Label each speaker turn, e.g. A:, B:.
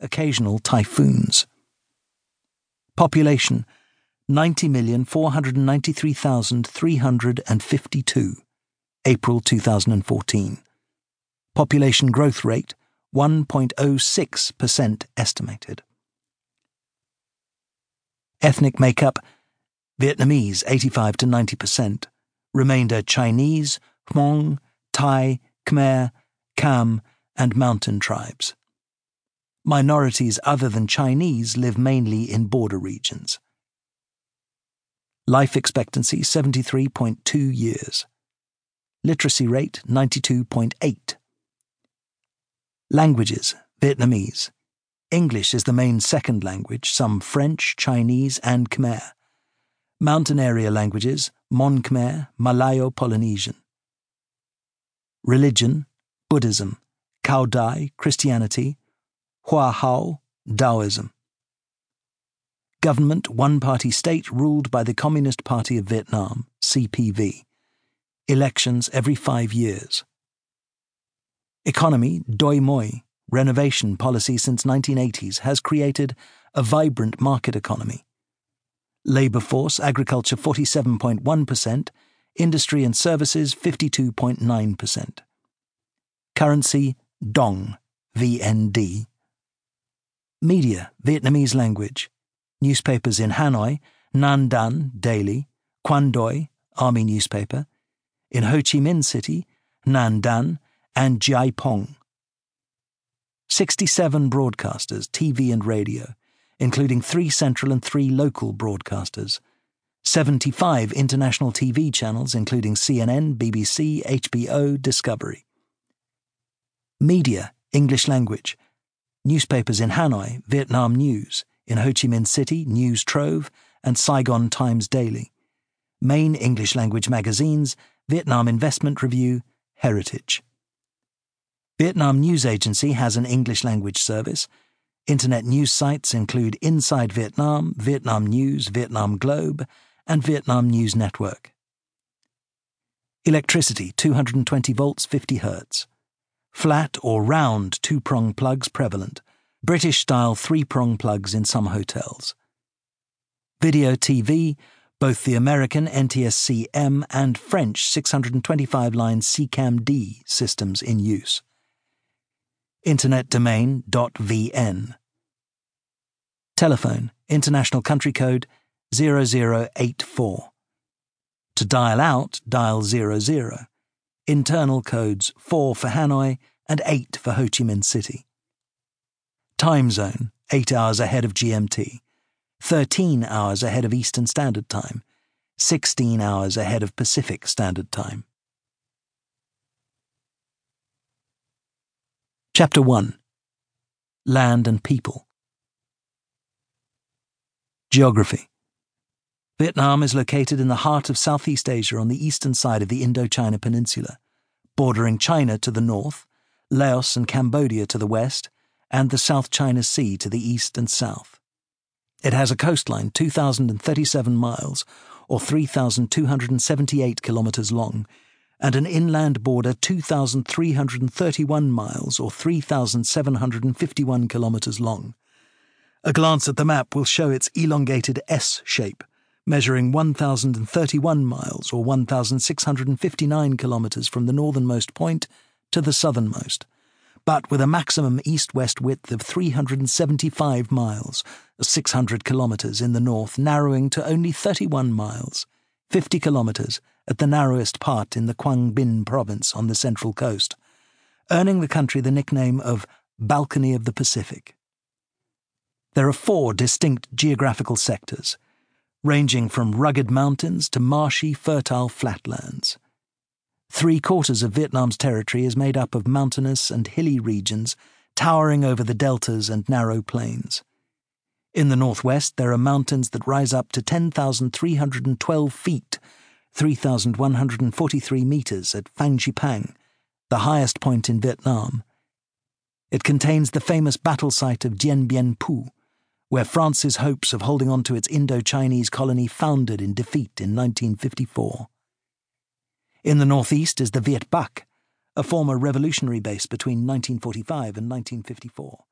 A: occasional typhoons. Population 90,493,352, April 2014. Population growth rate 1.06% estimated. Ethnic makeup Vietnamese 85 to 90%, remainder Chinese, Hmong, Thai, Khmer, Cham, and mountain tribes. Minorities other than Chinese live mainly in border regions. Life expectancy 73.2 years. Literacy rate 92.8. Languages Vietnamese. English is the main second language, some French, Chinese, and Khmer. Mountain area languages Mon Khmer, Malayo Polynesian. Religion Buddhism, Cao Dai, Christianity, Hoa Hao, Taoism. Government one party state ruled by the Communist Party of Vietnam, CPV. Elections every five years. Economy Doi Moi, renovation policy since 1980s has created a vibrant market economy. Labour force agriculture 47.1%, industry and services 52.9%. Currency Dong, VND. Media Vietnamese language newspapers in Hanoi, Nhan Dan Daily, Quan Doi Army newspaper, in Ho Chi Minh City, Nhan Dan, and Giai Phong. 67 broadcasters, TV and radio, including three central and three local broadcasters. 75 international TV channels, including CNN, BBC, HBO, Discovery. Media, English language. Newspapers in Hanoi, Vietnam News in Ho Chi Minh City, News Trove, and Saigon Times Daily. Main English language magazines Vietnam Investment Review, Heritage. Vietnam News Agency has an English language service. Internet news sites include Inside Vietnam, Vietnam News, Vietnam Globe, and Vietnam News Network. Electricity 220 volts 50 hertz. Flat or round two prong plugs prevalent. British style three prong plugs in some hotels. Video TV, both the American NTSC M and French 625 line SECAM D systems in use. Internet domain .vn. Telephone, international country code 0084. To dial out, dial 00. Internal codes 4 for Hanoi and 8 for Ho Chi Minh City. Time zone, 8 hours ahead of GMT, 13 hours ahead of Eastern Standard Time, 16 hours ahead of Pacific Standard Time. Chapter 1 Land and People Geography Vietnam is located in the heart of Southeast Asia on the eastern side of the Indochina Peninsula, bordering China to the north, Laos and Cambodia to the west, and the South China Sea to the east and south. It has a coastline 2,037 miles, or 3,278 kilometres long, and an inland border 2,331 miles, or 3,751 kilometres long. A glance at the map will show its elongated S shape, measuring 1,031 miles, or 1,659 kilometres from the northernmost point to the southernmost but with a maximum east west width of 375 miles, 600 kilometres in the north, narrowing to only 31 miles, 50 kilometres at the narrowest part in the Quang Binh province on the central coast, earning the country the nickname of Balcony of the Pacific. There are four distinct geographical sectors, ranging from rugged mountains to marshy, fertile flatlands. Three quarters of Vietnam's territory is made up of mountainous and hilly regions towering over the deltas and narrow plains. In the northwest, there are mountains that rise up to 10,312 feet, 3,143 meters at Phang Pang, the highest point in Vietnam. It contains the famous battle site of Dien Bien Phu, where France's hopes of holding on to its Indo Chinese colony foundered in defeat in 1954. In the northeast is the Viet Bac, a former revolutionary base between 1945 and 1954.